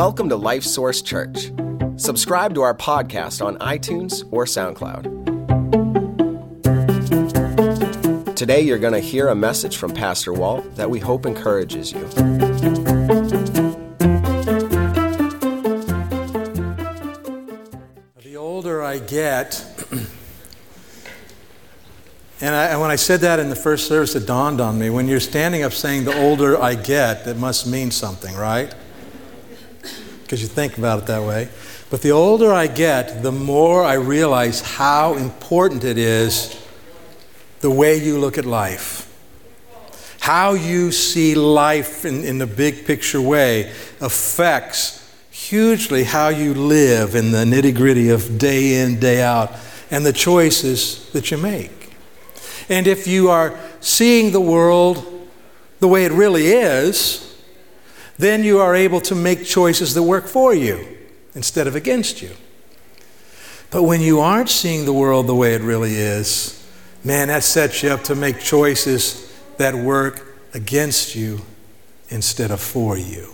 Welcome to Life Source Church. Subscribe to our podcast on iTunes or SoundCloud. Today, you're going to hear a message from Pastor Walt that we hope encourages you. The older I get, and, I, when I said that in the first service, it dawned on me when you're standing up saying, The older I get, that must mean something, right? Because you think about it that way. But the older I get, the more I realize how important it is the way you look at life. How you see life in, in the big picture way affects hugely how you live in the nitty gritty of day in, day out, and the choices that you make. And if you are seeing the world the way it really is, then you are able to make choices that work for you instead of against you. But when you aren't seeing the world the way it really is, man, that sets you up to make choices that work against you instead of for you.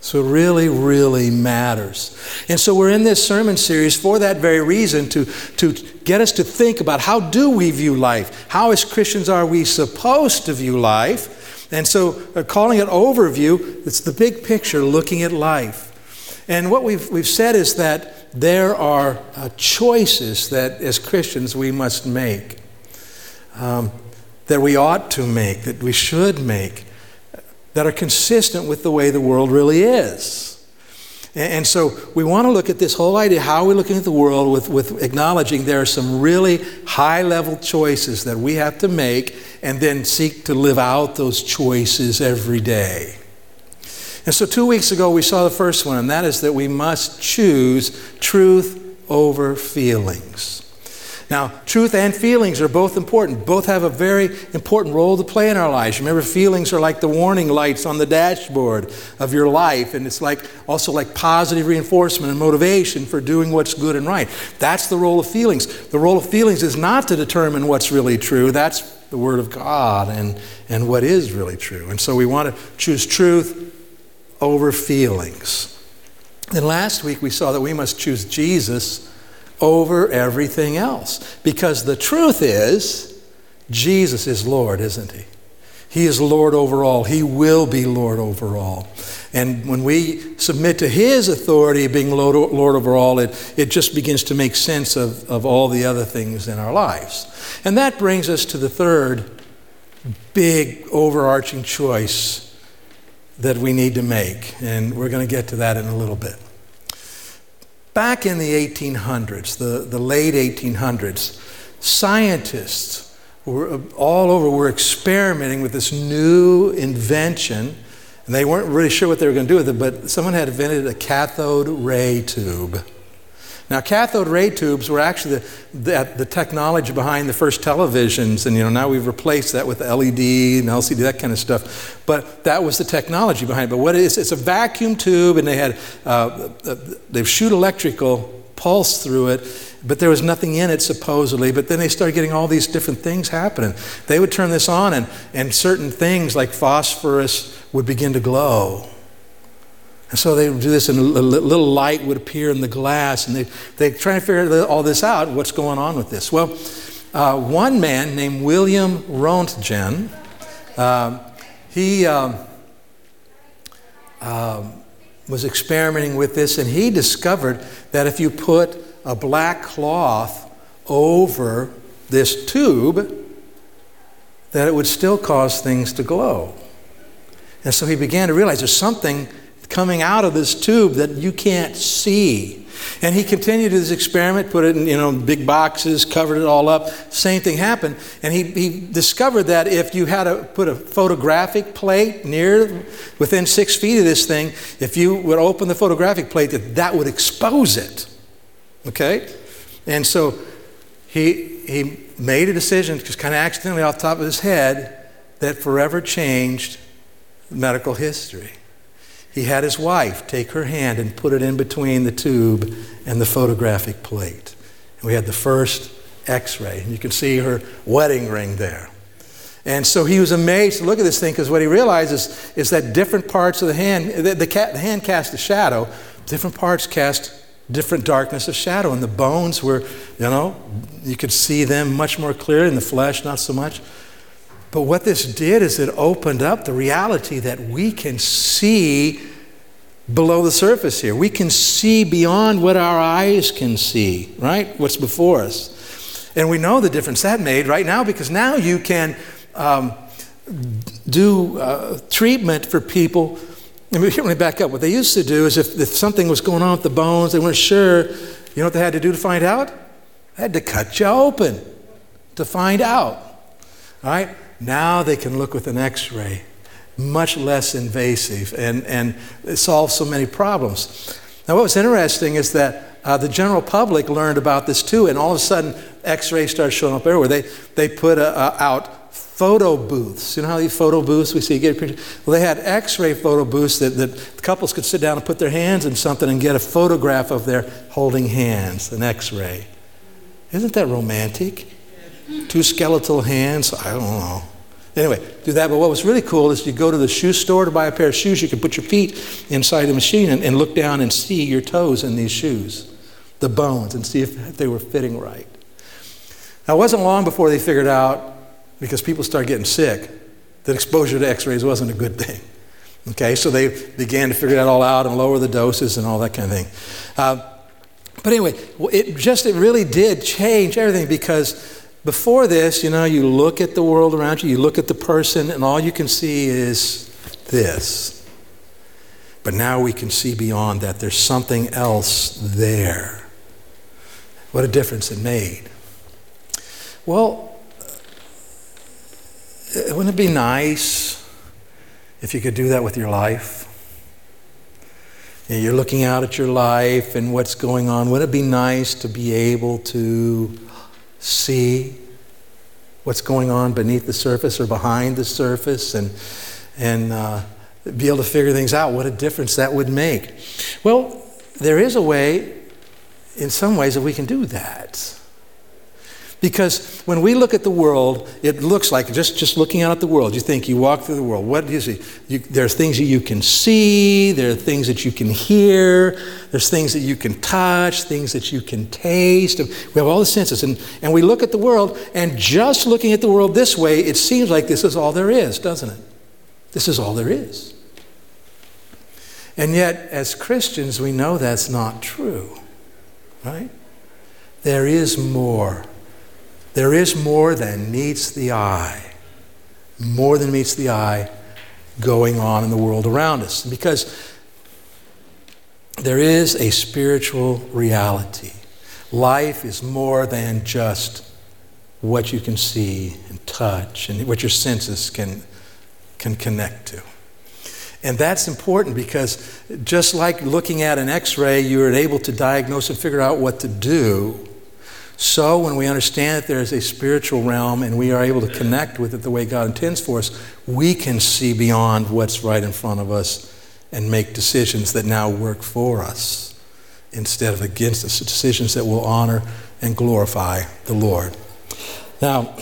So it really, really matters. And so we're in this sermon series for that very reason to, to get us to think about how do we view life? How, as Christians, are we supposed to view life? And so, uh, calling it overview, it's the big picture looking at life. And what we've, we've said is that there are uh, choices that, as Christians, we must make um, that we ought to make, that we should make, that are consistent with the way the world really is. And, so we want to look at this whole idea how are we're looking at the world with, with acknowledging there are some really high level choices that we have to make and then seek to live out those choices every day. And so, two weeks ago, we saw the first one, and that is that we must choose truth over feelings. Now, truth and feelings are both important. Both have a very important role to play in our lives. Remember, feelings are like the warning lights on the dashboard of your life, and it's like also like positive reinforcement and motivation for doing what's good and right. That's the role of feelings. The role of feelings is not to determine what's really true. That's the Word of God and, and what is really true. And so we want to choose truth over feelings. And last week we saw that we must choose Jesus over everything else. Because the truth is, Jesus is Lord, isn't He? He is Lord over all. He will be Lord over all. And when we submit to His authority being Lord, over all, it, it just begins to make sense of, of all the other things in our lives. And that brings us to the third big overarching choice that we need to make. And we're going to get to that in a little bit. Back in the 1800s, the, the late 1800s, scientists were all over were experimenting with this new invention, and they weren't really sure what they were going to do with it, but someone had invented a cathode ray tube. Now, cathode ray tubes were actually the, the, the, technology behind the first televisions, and you know now we've replaced that with LED and LCD, that kind of stuff. But that was the technology behind it. But what it is, it's a vacuum tube, and they had uh, they shoot electrical pulse through it, but there was nothing in it supposedly. But then they started getting all these different things happening. They would turn this on, and and certain things like phosphorus would begin to glow. And so they would do this, and a little light would appear in the glass, and they, they try to figure all this out, what's going on with this. Well, uh, one man named William Rontgen, uh, he um, um, was experimenting with this, and he discovered that if you put a black cloth over this tube, that it would still cause things to glow. And so he began to realize there's something coming out of this tube that you can't see. And he continued his experiment, put it in you know big boxes, covered it all up. Same thing happened, and he, he discovered that if you had to put a photographic plate near, within six feet of this thing, if you would open the photographic plate, that that would expose it. Okay, and so he he made a decision, just kind of accidentally off the top of his head, that forever changed medical history he had his wife take her hand and put it in between the tube and the photographic plate. And we had the first x ray. And you can see her wedding ring there. And so he was amazed to look at this thing because what he realized is, that different parts of the hand, the, the, the hand cast a shadow, different parts cast different darkness of shadow. And the bones were, you know, you could see them much more clearly, in the flesh, not so much. But what this did is it opened up the reality that we can see below the surface here. We can see beyond what our eyes can see, right? What's before us. And we know the difference that made right now because now you can um, do uh, treatment for people. Let me back up. What they used to do is if, if something was going on with the bones, they weren't sure, you know what they had to do to find out? They had to cut you open to find out. All right? Now they can look with an x ray, much less invasive, and, and solve so many problems. Now, what was interesting is that uh, the general public learned about this too, and all of a sudden, x rays started showing up everywhere. They, they put uh, uh out photo booths. You know how these photo booths we see get a? Well, they had X-ray photo booths that, that couples could sit down and put their hands in something and get a photograph of their holding hands, an X-ray. Isn't that romantic? Two skeletal hands. I don't know. Anyway, do that. But what was really cool is you go to the shoe store to buy a pair of shoes. You can put your feet inside the machine and, and look down and see your toes in these shoes, the bones, and see if they were fitting right. Now, it wasn't long before they figured out because people started getting sick, that exposure to x rays wasn't a good thing. Okay, so they began to figure that all out and lower the doses and all that kind of thing. Uh, but anyway, it just, it really did change everything because before this, you know, you look at the world around you, you look at the person, and all you can see is this. But now we can see beyond that. There's something else there. What a difference it made. Well, uh, wouldn't it be nice if you could do that with your life? You're looking out at your life and what's going on. Wouldn't it be nice to be able to see what's going on beneath the surface or behind the surface and, and uh, be able to figure things out? What a difference that would make. Well, there is a way, in some ways, that we can do that. Because when we look at the world, it looks like just, just looking out at the world, you think you walk through the world. What do you see? You, there's things that you can see, there are things that you can hear, there's things that you can touch, things that you can taste. We have all the senses. And, and we look at the world, and just looking at the world this way, it seems like this is all there is, doesn't it? This is all there is. And yet, as Christians, we know that's not true, right? There is more there is more than meets the eye, more than meets the eye going on in the world around us. Because there is a spiritual reality. Life is more than just what you can see and touch and what your senses can, can connect to. And that's important because just like looking at an x ray, you're able to diagnose and figure out what to do. So, when we understand that there is a spiritual realm and we are able to connect with it the way God intends for us, we can see beyond what's right in front of us and make decisions that now work for us instead of against us, decisions that will honor and glorify the Lord. Now,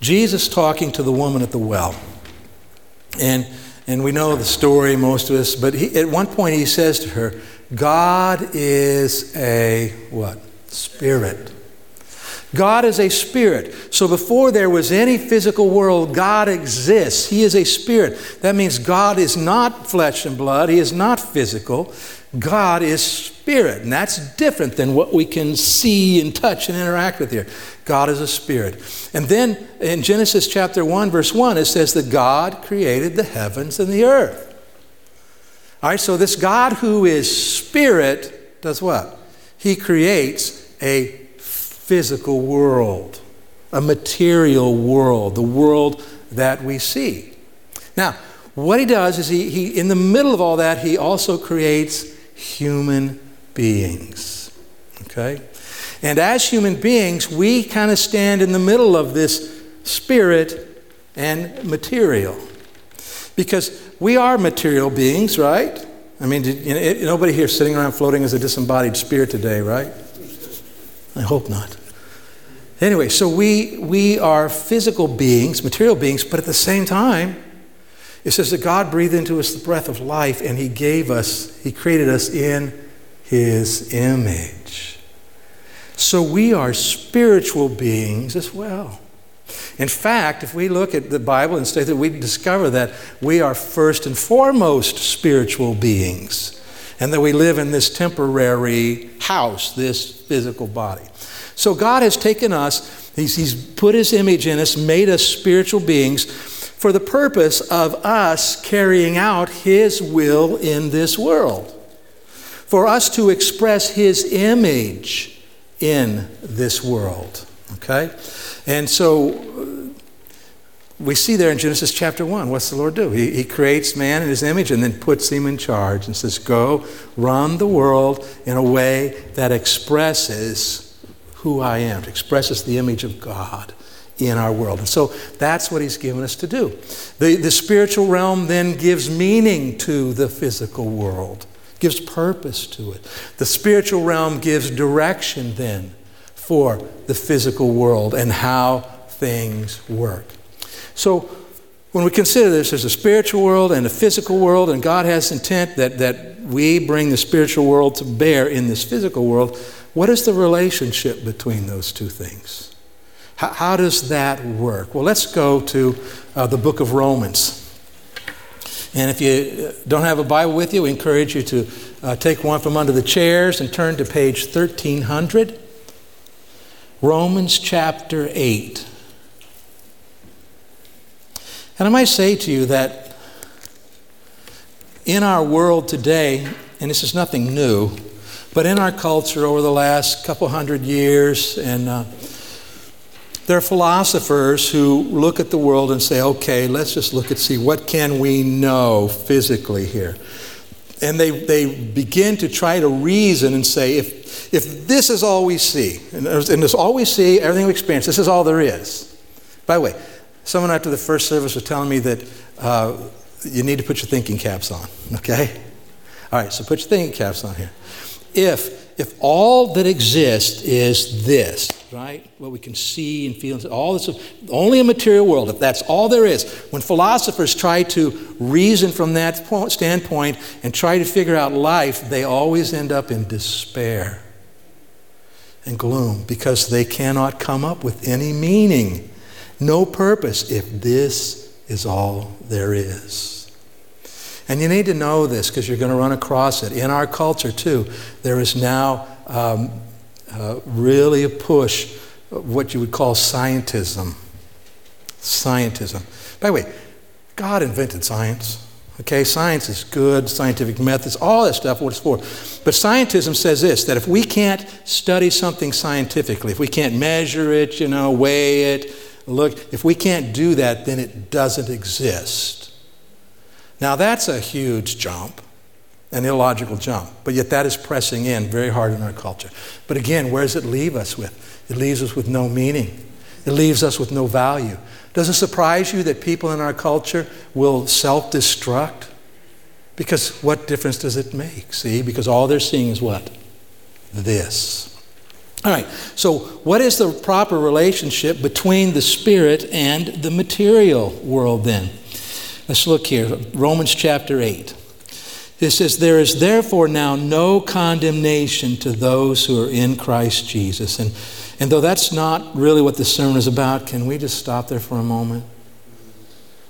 Jesus talking to the woman at the well. And, and we know the story, most of us, but he, at one point he says to her, God is a what? Spirit. God is a spirit. So before there was any physical world, God exists. He is a spirit. That means God is not flesh and blood, He is not physical. God is spirit. And that's different than what we can see and touch and interact with here. God is a spirit. And then in Genesis chapter 1, verse 1, it says that God created the heavens and the earth. All right, so this God who is spirit does what? He creates a physical world, a material world, the world that we see. Now, what he does is he, he in the middle of all that, he also creates human beings. Okay? And as human beings, we kind of stand in the middle of this spirit and material. Because we are material beings, right? I mean, did, you know, nobody here sitting around floating as a disembodied spirit today, right? I hope not. Anyway, so we, we are physical beings, material beings, but at the same time, it says that God breathed into us the breath of life and He gave us, He created us in His image. So we are spiritual beings as well. In fact, if we look at the Bible and state that we discover that we are first and foremost spiritual beings and that we live in this temporary house, this physical body. So God has taken us, he's, he's put His image in us, made us spiritual beings for the purpose of us carrying out His will in this world. For us to express His image in this world. Okay? And so we see there in Genesis chapter 1, what's the Lord do? He, he creates man in his image and then puts him in charge and says, Go run the world in a way that expresses who I am, expresses the image of God in our world. And so that's what he's given us to do. The, the spiritual realm then gives meaning to the physical world, gives purpose to it. The spiritual realm gives direction then for the physical world and how things work. So when we consider this, there's a spiritual world and a physical world, and God has intent that, that we bring the spiritual world to bear in this physical world. What is the relationship between those two things? How, how does that work? Well, let's go to uh, the book of Romans. And if you uh, don't have a Bible with you, we encourage you to uh, take one from under the chairs and turn to page 1300. Romans chapter 8. And I might say to you that in our world today, and this is nothing new, but in our culture over the last couple hundred years, and uh, there are philosophers who look at the world and say, okay, let's just look and see what can we know physically here. And they, they begin to try to reason and say, if, if this is all we see, and, and this all we see, everything we experience, this is all there is. By the way, someone after the first service was telling me that uh, you need to put your thinking caps on, okay? All right, so put your thinking caps on here if if all that exists is this, right? What we can see and feel, all this, only a material world, if that's all there is, when philosophers try to reason from that standpoint and try to figure out life, they always end up in despair and gloom because they cannot come up with any meaning, no purpose, if this is all there is. And you need to know this because you're going to run across it. In our culture, too, there is now um, uh, really a push, of what you would call scientism. Scientism. By the way, God invented science. Okay, science is good, scientific methods, all that stuff, what it's for. But scientism says this that if we can't study something scientifically, if we can't measure it, you know, weigh it, look, if we can't do that, then it doesn't exist. Now, that's a huge jump, an illogical jump, but yet that is pressing in very hard in our culture. But again, where does it leave us with? It leaves us with no meaning, it leaves us with no value. Does it surprise you that people in our culture will self destruct? Because what difference does it make? See, because all they're seeing is what? This. All right, so what is the proper relationship between the spirit and the material world then? Let's look here, Romans chapter 8. It says, There is therefore now no condemnation to those who are in Christ Jesus. And, and though that's not really what the sermon is about, can we just stop there for a moment?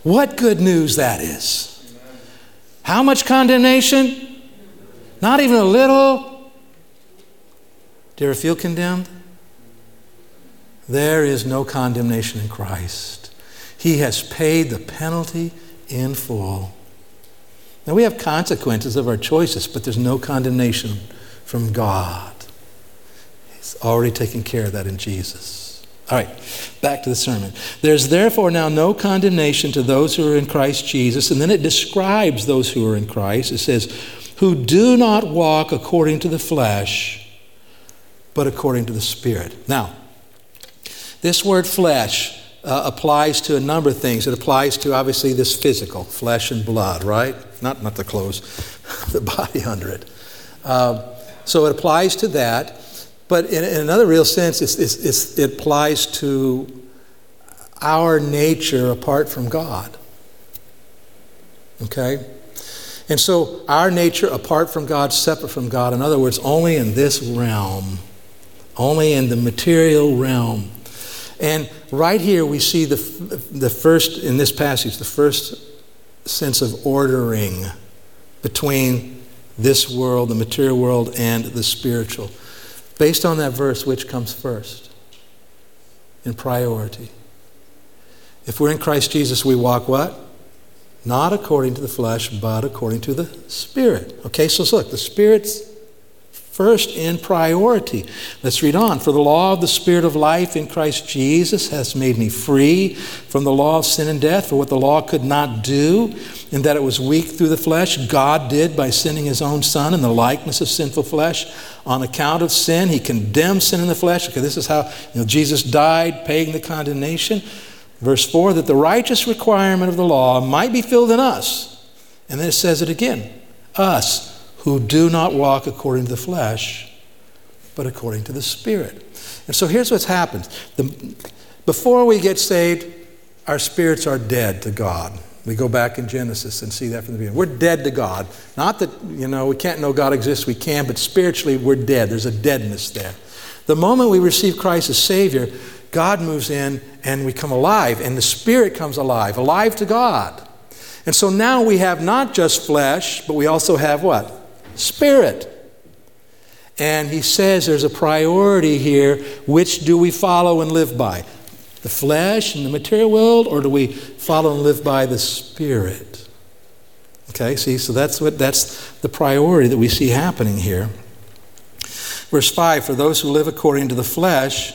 What good news that is. How much condemnation? Not even a little. Do you ever feel condemned? There is no condemnation in Christ. He has paid the penalty in full. Now, we have consequences of our choices, but there's no condemnation from God. He's already taken care of that in Jesus. All right, back to the sermon. There's therefore now no condemnation to those who are in Christ Jesus. And then it describes those who are in Christ. It says, who do not walk according to the flesh, but according to the Spirit. Now, this word flesh uh, applies to a number of things. It applies to obviously this physical, flesh and blood, right? Not, not the clothes, the body under it. Uh, so it applies to that. But in, in another real sense, it's, it's, it's, it applies to our nature apart from God. Okay? And so, our nature apart from God, separate from God, in other words, only in this realm, only in the material realm. And right here, we see the, the first, in this passage, the first sense of ordering between this world, the material world, and the spiritual. Based on that verse, which comes first in priority? If we're in Christ Jesus, we walk what? Not according to the flesh, but according to the Spirit. Okay, so look, the Spirit's first in priority. Let's read on. For the law of the Spirit of life in Christ Jesus has made me free from the law of sin and death. For what the law could not do, in that it was weak through the flesh, God did by sending his own Son in the likeness of sinful flesh. On account of sin, he condemned sin in the flesh. Okay, this is how you know, Jesus died, paying the condemnation. Verse 4 that the righteous requirement of the law might be filled in us. And then it says it again us who do not walk according to the flesh, but according to the Spirit. And so here's what's happened. The, before we get saved, our spirits are dead to God. We go back in Genesis and see that from the beginning. We're dead to God. Not that, you know, we can't know God exists, we can, but spiritually we're dead. There's a deadness there. The moment we receive Christ as Savior, God moves in and we come alive, and the Spirit comes alive, alive to God. And so now we have not just flesh, but we also have what? Spirit. And he says there's a priority here. Which do we follow and live by? The flesh and the material world, or do we follow and live by the Spirit? Okay, see, so that's what that's the priority that we see happening here. Verse 5 For those who live according to the flesh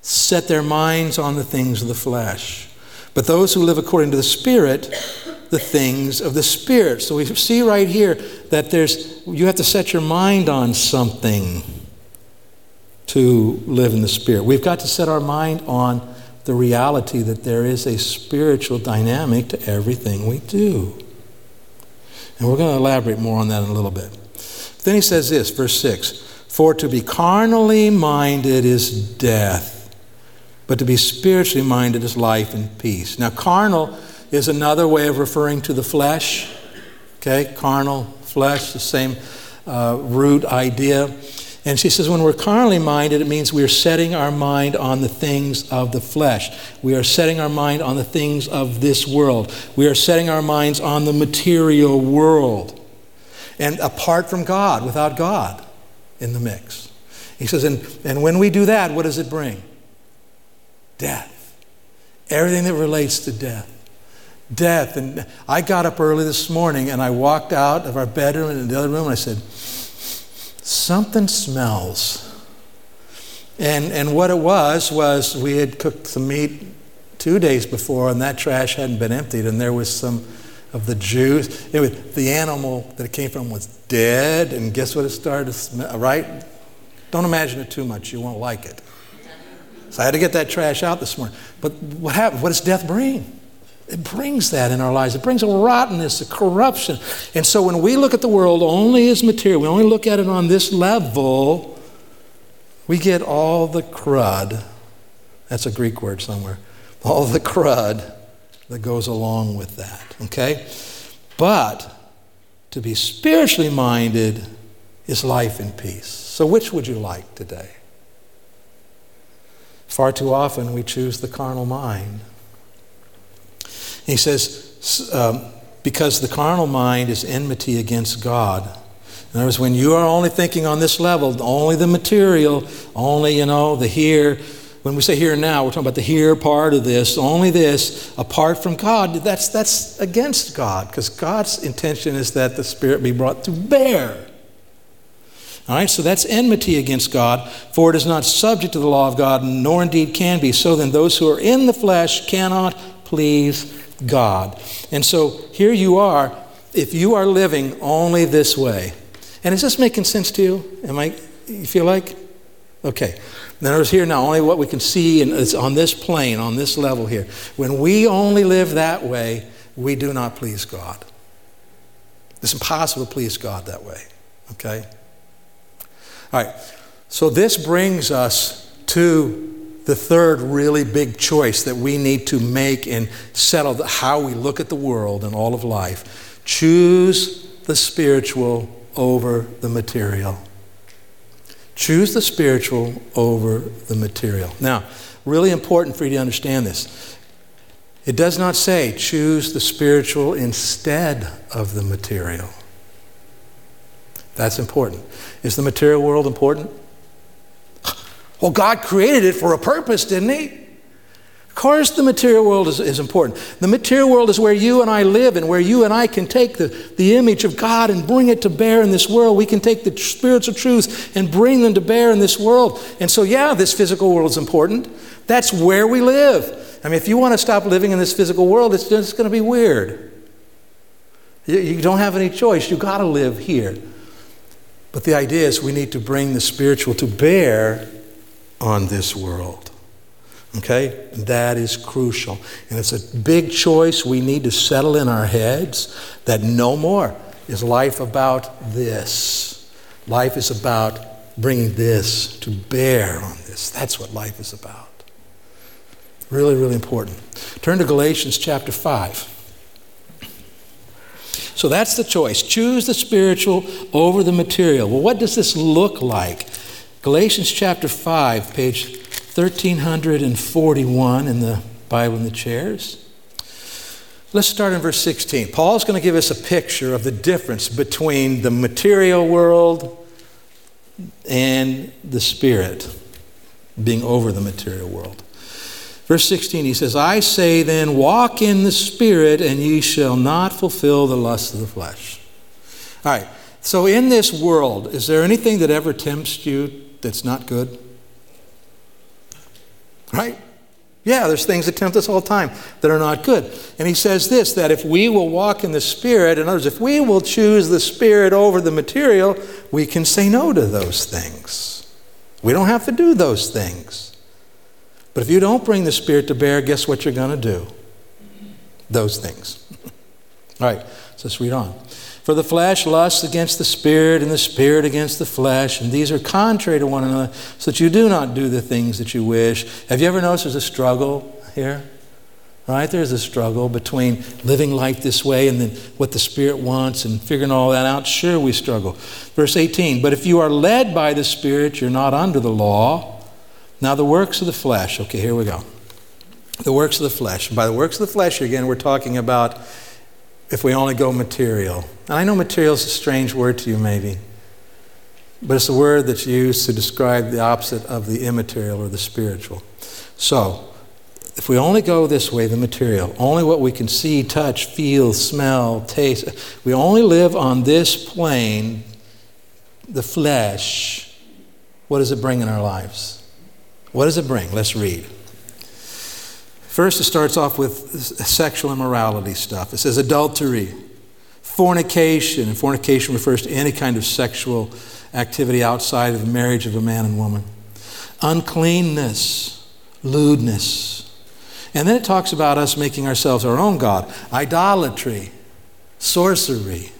set their minds on the things of the flesh. But those who live according to the Spirit, the things of the Spirit. So we see right here that there's you have to set your mind on something to live in the Spirit. We've got to set our mind on the reality that there is a spiritual dynamic to everything we do. And we're going to elaborate more on that in a little bit. Then he says this, verse 6 For to be carnally minded is death but to be spiritually minded is life and peace. Now, carnal is another way of referring to the flesh. Okay, carnal, flesh, the same uh, root idea. And she says, when we're carnally minded, it means we are setting our mind on the things of the flesh. We are setting our mind on the things of this world. We are setting our minds on the material world. And apart from God, without God in the mix. He says, and, and when we do that, what does it bring? death. Everything that relates to death. Death. And I got up early this morning and I walked out of our bedroom and in the other room and I said, Something smells. And, and what it was, was we had cooked some meat two days before and that trash hadn't been emptied and there was some of the juice. Anyway, the animal that it came from was dead and guess what it started to smell, right? Don't imagine it too much, you won't like it. So I had to get that trash out this morning. But what happened? What does death bring? It brings that in our lives. It brings a rottenness, a corruption. And so when we look at the world only as material, we only look at it on this level, we get all the crud. That's a Greek word somewhere. All the crud that goes along with that. Okay? But to be spiritually minded is life and peace. So which would you like today? Far too often we choose the carnal mind. He says, um, because the carnal mind is enmity against God. In other words, when you are only thinking on this level, only the material, only, you know, the here, when we say here and now, we're talking about the here part of this, only this, apart from God, that's, that's against God, because God's intention is that the Spirit be brought to bear. All right, so that's enmity against God, for it is not subject to the law of God, nor indeed can be. So then, those who are in the flesh cannot please God. And so here you are, if you are living only this way. And is this making sense to you? Am I, you feel like? Okay. There's here now only what we can see, and it's on this plane, on this level here. When we only live that way, we do not please God. It's impossible to please God that way. Okay? All right. So, this brings us to the third really big choice that we need to make and settle how we look at the world and all of life. Choose the spiritual over the material. Choose the spiritual over the material. Now, really important for you to understand this. It does not say choose the spiritual instead of the material. That's important. Is the material world important? Well, God created it for a purpose, didn't He? Of course, the material world is, is, important. The material world is where you and I live and where you and I can take the, the image of God and bring it to bear in this world. We can take the spiritual truths and bring them to bear in this world. And so, yeah, this physical world is important. That's where we live. I mean, if you want to stop living in this physical world, it's just going to be weird. You, you don't have any choice. You've got to live here. But the idea is we need to bring the spiritual to bear on this world. Okay? That is crucial. And it's a big choice we need to settle in our heads that no more is life about this. Life is about bringing this to bear on this. That's what life is about. Really, really important. Turn to Galatians chapter 5. So that's the choice. Choose the spiritual over the material. Well, what does this look like? Galatians chapter 5, page 1341 in the Bible in the chairs. Let's start in verse 16. Paul's going to give us a picture of the difference between the material world and the spirit being over the material world. Verse 16, he says, I say then, walk in the spirit, and ye shall not fulfill the lust of the flesh. All right, so in this world, is there anything that ever tempts you that's not good? Right? Yeah, there's things that tempt us all the time that are not good. And he says this that if we will walk in the Spirit, in other words, if we will choose the Spirit over the material, we can say no to those things. We don't have to do those things. But if you don't bring the Spirit to bear, guess what you're going to do? Those things. all right, so let's read on. For the flesh lusts against the spirit, and the spirit against the flesh, and these are contrary to one another, so that you do not do the things that you wish. Have you ever noticed there's a struggle here? Right? There's a struggle between living life this way and then what the Spirit wants and figuring all that out. Sure, we struggle. Verse 18 But if you are led by the Spirit, you're not under the law. Now, the works of the flesh. Okay, here we go. The works of the flesh. By the works of the flesh, again, we're talking about if we only go material. And I know material is a strange word to you, maybe, but it's a word that's used to describe the opposite of the immaterial or the spiritual. So, if we only go this way, the material, only what we can see, touch, feel, smell, taste, we only live on this plane, the flesh, what does it bring in our lives? What does it bring? Let's read. First, it starts off with sexual immorality stuff. It says adultery, fornication, and fornication refers to any kind of sexual activity outside of the marriage of a man and woman, uncleanness, lewdness. And then it talks about us making ourselves our own God, idolatry, sorcery.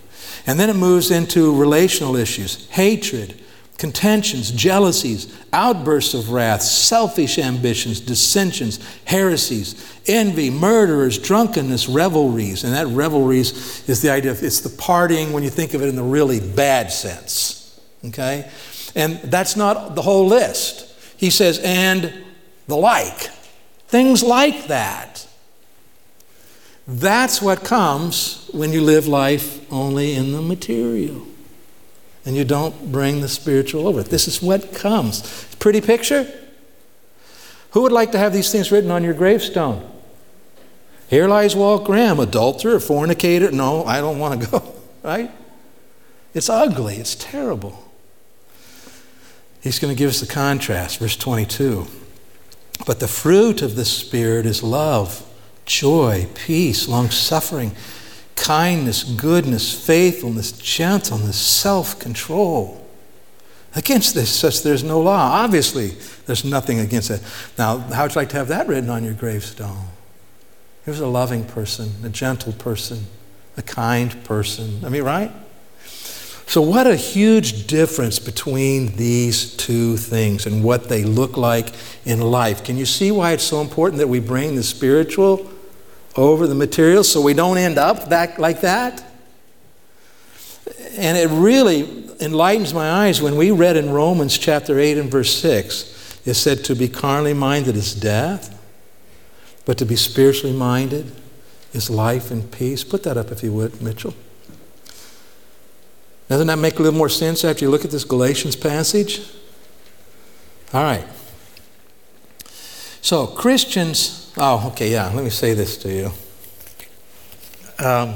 And then it moves into relational issues, hatred, contentions, jealousies, outbursts of wrath, selfish ambitions, dissensions, heresies, envy, murderers, drunkenness, revelries. And that revelries is the idea of it's the partying when you think of it in the really bad sense. Okay? And that's not the whole list. He says, and the like. Things like that. That's what comes when you live life only in the material and you don't bring the spiritual over. it. This is what comes. Pretty picture? Who would like to have these things written on your gravestone? Here lies Walt Graham, adulterer, fornicator. No, I don't want to go, right? It's ugly, it's terrible. He's going to give us the contrast, verse 22. But the fruit of the Spirit is love, joy, peace, long suffering kindness, goodness, faithfulness, gentleness, self control. Against this, such there's no law. Obviously, there's nothing against it. Now, how would you like to have that written on your gravestone? He was a loving person, a gentle person, a kind person. I mean, right? So, what a huge difference between these two things and what they look like in life. Can you see why it's so important that we bring the spiritual over the material so we don't end up that, like that? And it really enlightens my eyes when we read in Romans chapter 8 and verse 6, it said, To be carnally minded is death, but to be spiritually minded is life and peace. Put that up if you would, Mitchell. Doesn't that make a little more sense after you look at this Galatians passage? All right. So, Christians, oh, okay, yeah, let me say this to you. Um,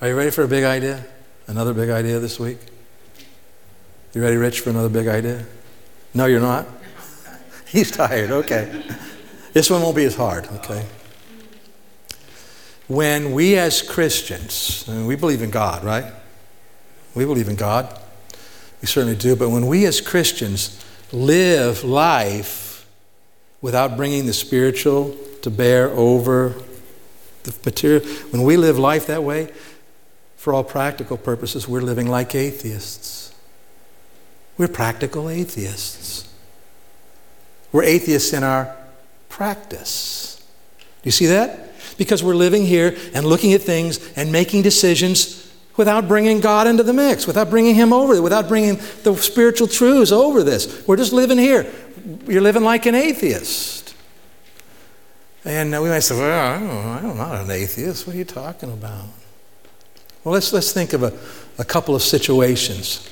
are you ready for a big idea? Another big idea this week? You ready, Rich, for another big idea? No, you're not? He's tired, okay. This one won't be as hard, okay? when we as Christians, we believe in God, right? We believe in God. We certainly do. But when we as Christians live life without bringing the spiritual to bear over the material, when we live life that way, for all practical purposes, we're living like atheists. We're practical atheists. We're atheists in our practice. Do you see that? because we're living here and looking at things and making decisions without bringing God into the mix, without bringing Him over, without bringing the spiritual truths over this. We're just living here. You're living like an atheist. And we might say, well, I don't, I'm not an atheist. What are you talking about? Well, let's, let's think of a, a couple of situations.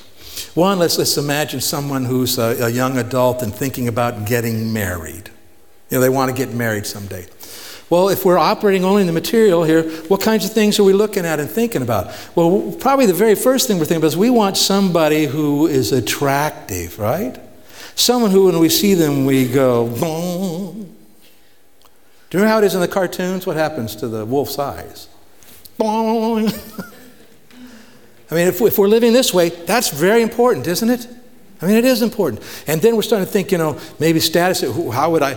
One, let's, let's imagine someone who's a, a young adult and thinking about getting married. You know, they want to get married someday. Well, if we're operating only in the material here, what kinds of things are we looking at and thinking about? Well, probably the very first thing we're thinking about is we want somebody who is attractive, right? Someone who, when we see them, we go, Boom. Do you know how it is in the cartoons? What happens to the wolf's eyes? Boom. I mean, if, if we're living this way, that's very important, isn't it? I mean, it is important. And then we're starting to think, you know, maybe status, how would I,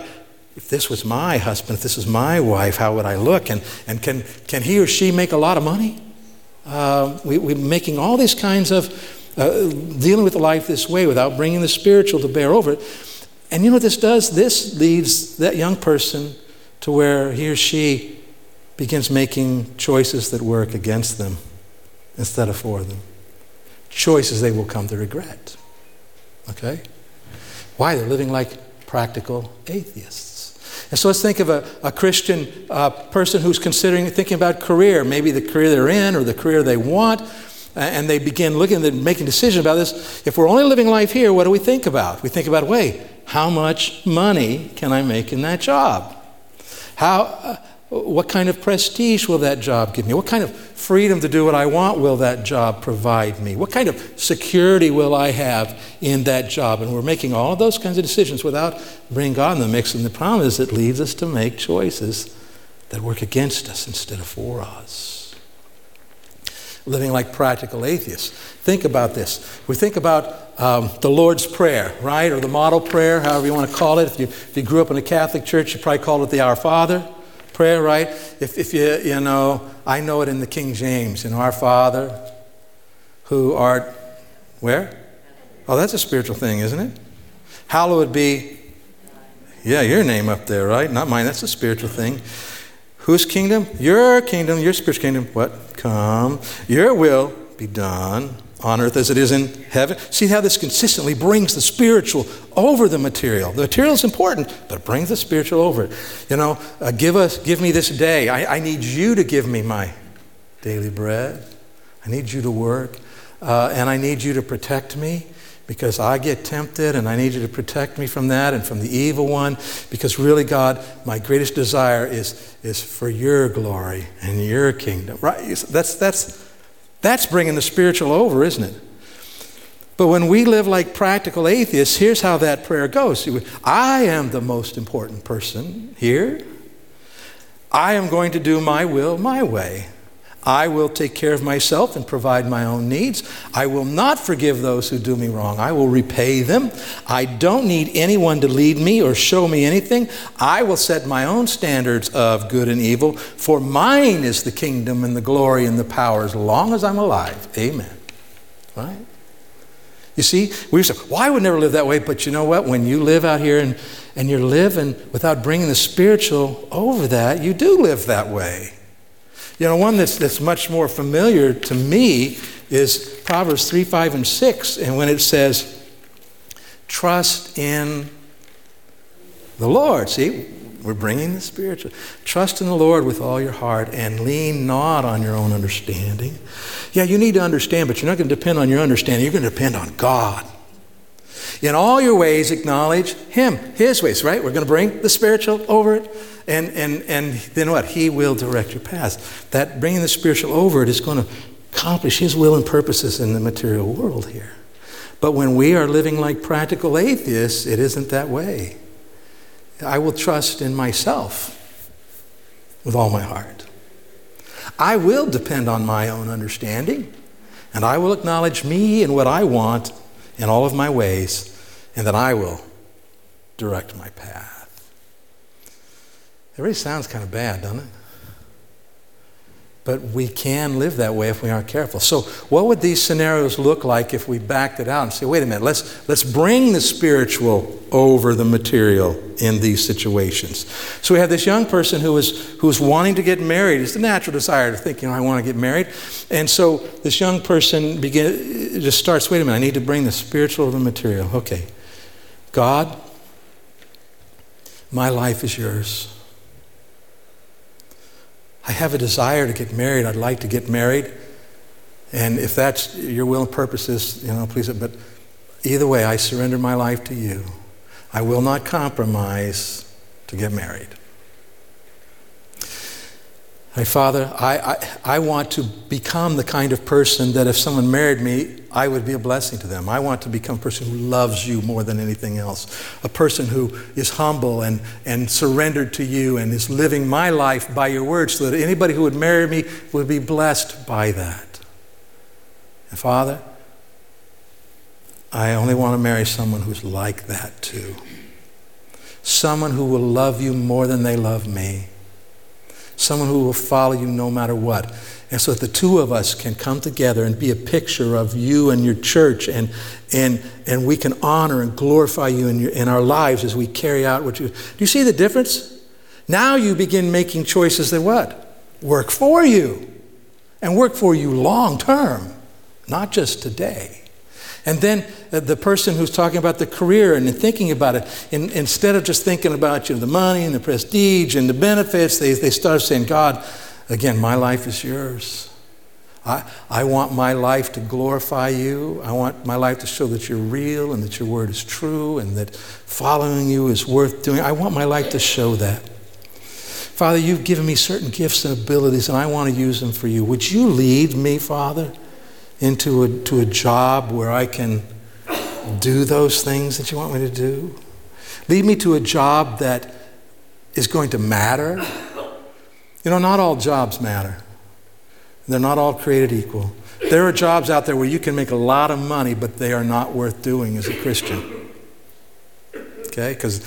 if this was my husband, if this was my wife, how would I look? And, and can, can he or she make a lot of money? Uh, we, we're making all these kinds of uh, dealing with life this way without bringing the spiritual to bear over it. And you know what this does? This leads that young person to where he or she begins making choices that work against them instead of for them. Choices they will come to regret. Okay? Why? They're living like practical atheists. And so let's think of a, a Christian uh, person who's considering thinking about career, maybe the career they're in or the career they want, and they begin looking at making decisions about this. If we're only living life here, what do we think about? We think about, wait, how much money can I make in that job? How, uh, what kind of prestige will that job give me? What kind of freedom to do what I want will that job provide me? What kind of security will I have in that job? And we're making all of those kinds of decisions without bringing God in the mix. And the problem is it leads us to make choices that work against us instead of for us. Living like practical atheists. Think about this. We think about um, the Lord's Prayer, right? Or the model prayer, however you want to call it. If you, if you grew up in a Catholic church, you probably called it the Our Father prayer, right? If, if you, you know, I know it in the King James, know, our Father who art, where? Oh, that's a spiritual thing, isn't it? Hallowed be, yeah, your name up there, right? Not mine, that's a spiritual thing. Whose kingdom? Your kingdom, your spiritual kingdom. What? Come. Your will be done on earth as it is in heaven. See how this consistently brings the spiritual over the material. The material is important, but it brings the spiritual over it. You know, uh, give us, give me this day. I, I, need you to give me my daily bread. I need you to work, uh, and I need you to protect me because I get tempted, and I need you to protect me from that and from the evil one. Because really, God, my greatest desire is is for your glory and your kingdom. Right? That's that's that's bringing the spiritual over, isn't it? But when we live like practical atheists, here's how that prayer goes I am the most important person here. I am going to do my will my way. I will take care of myself and provide my own needs. I will not forgive those who do me wrong. I will repay them. I don't need anyone to lead me or show me anything. I will set my own standards of good and evil, for mine is the kingdom and the glory and the power as long as I'm alive. Amen. Right? You see, we say, well, I would never live that way, but you know what? When you live out here and, and you're living without bringing the spiritual over that, you do live that way. You know, one that's, that's much more familiar to me is Proverbs 3, 5, and 6. And when it says, trust in the Lord. See, we're bringing the spiritual. Trust in the Lord with all your heart and lean not on your own understanding. Yeah, you need to understand, but you're not going to depend on your understanding. You're going to depend on God. In all your ways, acknowledge Him, His ways, right? We're going to bring the spiritual over it. And, and, and then what? He will direct your path. That bringing the spiritual over it is going to accomplish His will and purposes in the material world here. But when we are living like practical atheists, it isn't that way. I will trust in myself with all my heart. I will depend on my own understanding, and I will acknowledge me and what I want in all of my ways, and that I will direct my path. It really sounds kind of bad, doesn't it? But we can live that way if we aren't careful. So, what would these scenarios look like if we backed it out and say, wait a minute, let's, let's bring the spiritual over the material in these situations? So, we have this young person who is, who is wanting to get married. It's the natural desire to think, you know, I want to get married. And so, this young person begin, just starts, wait a minute, I need to bring the spiritual over the material. Okay. God, my life is yours. I have a desire to get married. I'd like to get married. And if that's your will and purposes, you know, please, but either way, I surrender my life to you. I will not compromise to get married. My Father, I, I, I, want to become the kind of person that if someone married me, I would be a blessing to them. I want to become a person who loves you more than anything else, a person who is humble and, and surrendered to you and is living my life by your word so that anybody who would marry me would be blessed by that. And Father, I only want to marry someone who's like that too. Someone who will love you more than they love me someone who will follow you no matter what. And so that the two of us can come together and be a picture of you and your church, and, and, and we can honor and glorify you in, your, in our lives as we carry out what you. Do you see the difference? Now you begin making choices that what? Work for you. And work for you long term, not just today. And then uh, the person who's talking about the career and thinking about it, in, instead of just thinking about you know, the money and the prestige and the benefits, they, they start saying, God, again, my life is yours. I, I want my life to glorify you. I want my life to show that you're real and that your word is true and that following you is worth doing. I want my life to show that. Father, you've given me certain gifts and abilities, and I want to use them for you. Would you lead me, Father? Into a, to a job where I can do those things that you want me to do. Lead me to a job that is going to matter. You know, not all jobs matter, they're not all created equal. There are jobs out there where you can make a lot of money, but they are not worth doing as a Christian. Okay? Because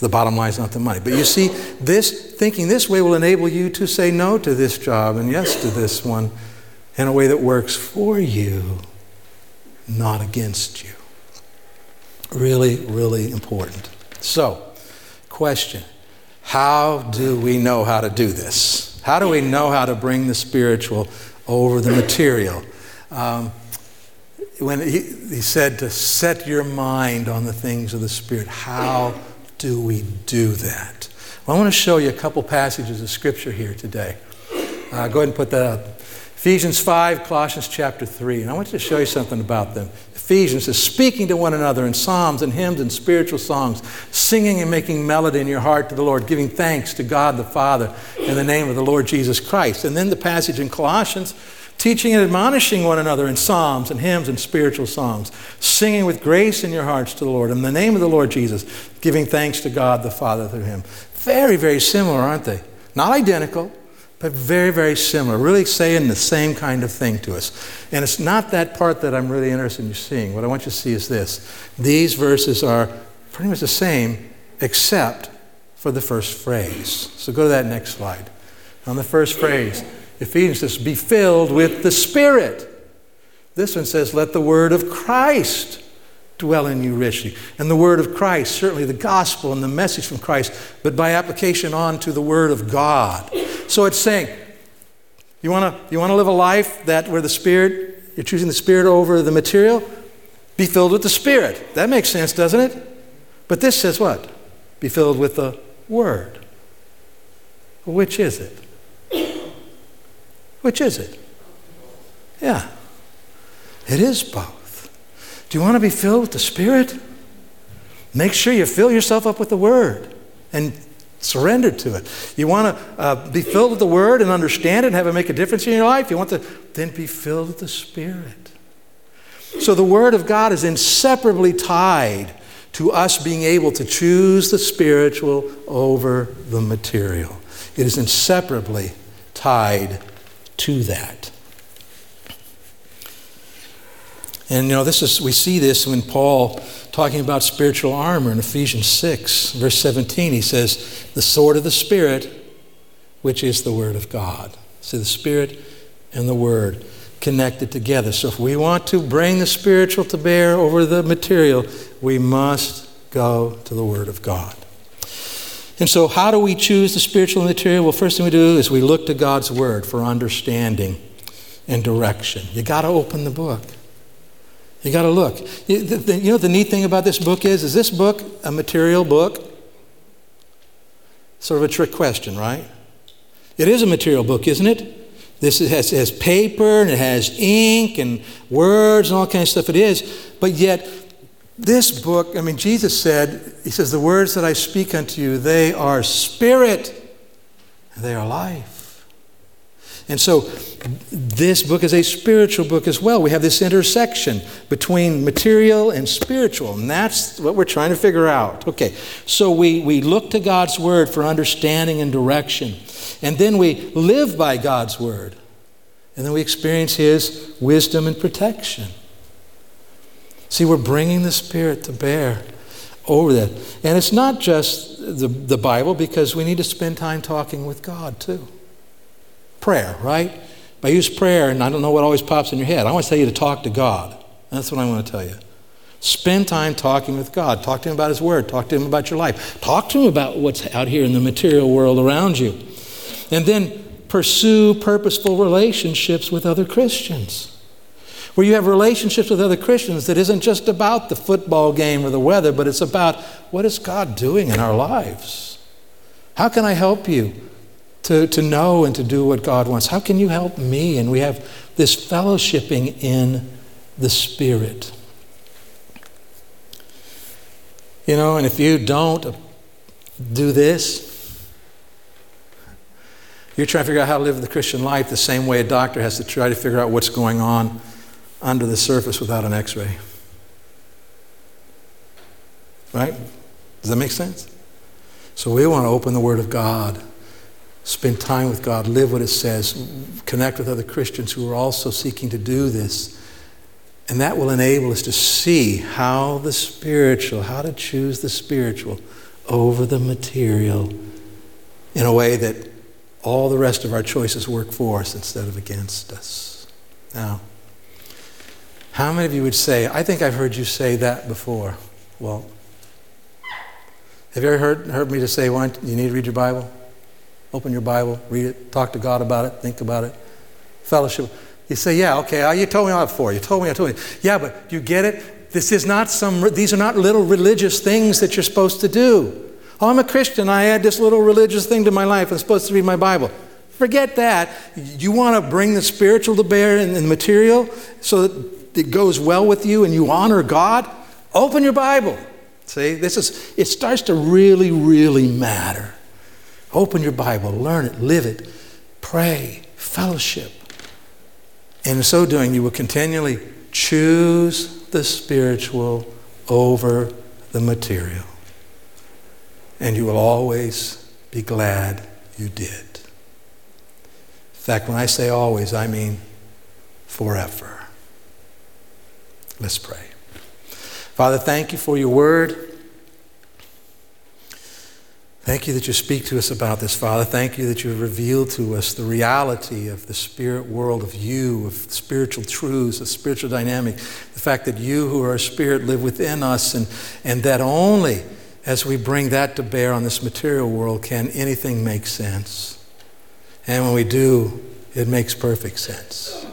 the bottom line is not the money. But you see, this thinking this way will enable you to say no to this job and yes to this one in a way that works for you, not against you. Really, really important. So, question How do we know how to do this? How do we know how to bring the spiritual over the material? Um, when he, he said to set your mind on the things of the Spirit, how do we do that? Well, I want to show you a couple passages of Scripture here today. Uh, go ahead and put that up. Ephesians 5, Colossians chapter 3. And I want you to show you something about them. Ephesians is speaking to one another in psalms and hymns and spiritual songs, singing and making melody in your heart to the Lord, giving thanks to God the Father in the name of the Lord Jesus Christ. And then the passage in Colossians, teaching and admonishing one another in psalms and hymns and spiritual songs, singing with grace in your hearts to the Lord in the name of the Lord Jesus, giving thanks to God the Father through him. Very, very similar, aren't they? Not identical, but very, very similar, really saying the same kind of thing to us. And it's not that part that I'm really interested in seeing. What I want you to see is this these verses are pretty much the same, except for the first phrase. So go to that next slide. On the first phrase, Ephesians says, Be filled with the Spirit. This one says, Let the word of Christ dwell in you richly. And the word of Christ, certainly the gospel and the message from Christ, but by application on to the word of God. So it's saying, you want to you want to live a life that where the spirit you're choosing the spirit over the material? Be filled with the spirit. That makes sense, doesn't it? But this says what? Be filled with the word. Which is it? Which is it? Yeah. It is both. Do you want to be filled with the Spirit? Make sure you fill yourself up with the Word and surrender to it. You want to uh, be filled with the Word and understand it and have it make a difference in your life? You want to then be filled with the Spirit. So the Word of God is inseparably tied to us being able to choose the spiritual over the material. It is inseparably tied to that. And you know, this is we see this when Paul talking about spiritual armor in Ephesians 6, verse 17, he says, the sword of the Spirit, which is the Word of God. See, the Spirit and the Word connected together. So if we want to bring the spiritual to bear over the material, we must go to the Word of God. And so, how do we choose the spiritual material? Well, first thing we do is we look to God's Word for understanding and direction. You got to open the book. You got to look. You, the, the, you know the neat thing about this book is? Is this book a material book? Sort of a trick question, right? It is a material book, isn't it? This has, has paper and it has ink and words and all kinds of stuff. It is. But yet, this book, I mean, Jesus said, He says, The words that I speak unto you, they are spirit and they are life. And so, this book is a spiritual book as well. We have this intersection between material and spiritual, and that's what we're trying to figure out. Okay, so we, we look to God's Word for understanding and direction, and then we live by God's Word, and then we experience His wisdom and protection. See, we're bringing the Spirit to bear over that. And it's not just the, the Bible, because we need to spend time talking with God too. Prayer, right? I use prayer, and I don't know what always pops in your head. I want to tell you to talk to God. That's what I want to tell you. Spend time talking with God. Talk to Him about His Word. Talk to Him about your life. Talk to Him about what's out here in the material world around you. And then pursue purposeful relationships with other Christians where you have relationships with other Christians that isn't just about the football game or the weather, but it's about what is God doing in our lives? How can I help you to, to know and to do what God wants? How can you help me? And we have this fellowshipping in the Spirit. You know, and if you don't do this, you're trying to figure out how to live the Christian life the same way a doctor has to try to figure out what's going on under the surface without an x ray. Right? Does that make sense? So we want to open the Word of God, spend time with God, live what it says, connect with other Christians who are also seeking to do this. And that will enable us to see how the spiritual, how to choose the spiritual over the material in a way that all the rest of our choices work for us instead of against us. Now, how many of you would say, I think I've heard you say that before? Well, have you ever heard, heard me to say, you need to read your Bible? Open your Bible, read it, talk to God about it, think about it, fellowship. You say, yeah, okay, oh, you told me all before. You told me, I told you. Yeah, but you get it? This is not some, these are not little religious things that you're supposed to do. Oh, I'm a Christian. I add this little religious thing to my life. I'm supposed to read my Bible. Forget that. You want to bring the spiritual to bear and the material so that it goes well with you and you honor God, open your Bible. See, this is, it starts to really, really matter. Open your Bible, learn it, live it, pray, fellowship. And in so doing, you will continually choose the spiritual over the material. And you will always be glad you did. In fact, when I say always, I mean forever. Let's pray. Father, thank you for your word. Thank you that you speak to us about this, Father. Thank you that you have revealed to us the reality of the spirit world, of you, of spiritual truths, of spiritual dynamic. The fact that you, who are a spirit, live within us, and, and that only as we bring that to bear on this material world can anything make sense. And when we do, it makes perfect sense.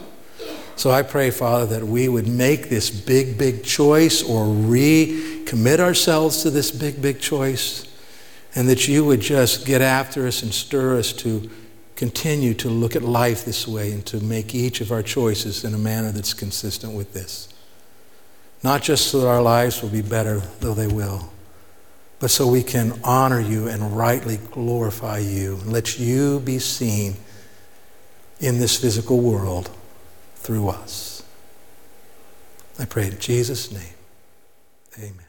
So I pray, Father, that we would make this big, big choice or recommit ourselves to this big, big choice and that you would just get after us and stir us to continue to look at life this way and to make each of our choices in a manner that's consistent with this. Not just so that our lives will be better, though they will, but so we can honor you and rightly glorify you and let you be seen in this physical world through us. I pray in Jesus' name. Amen.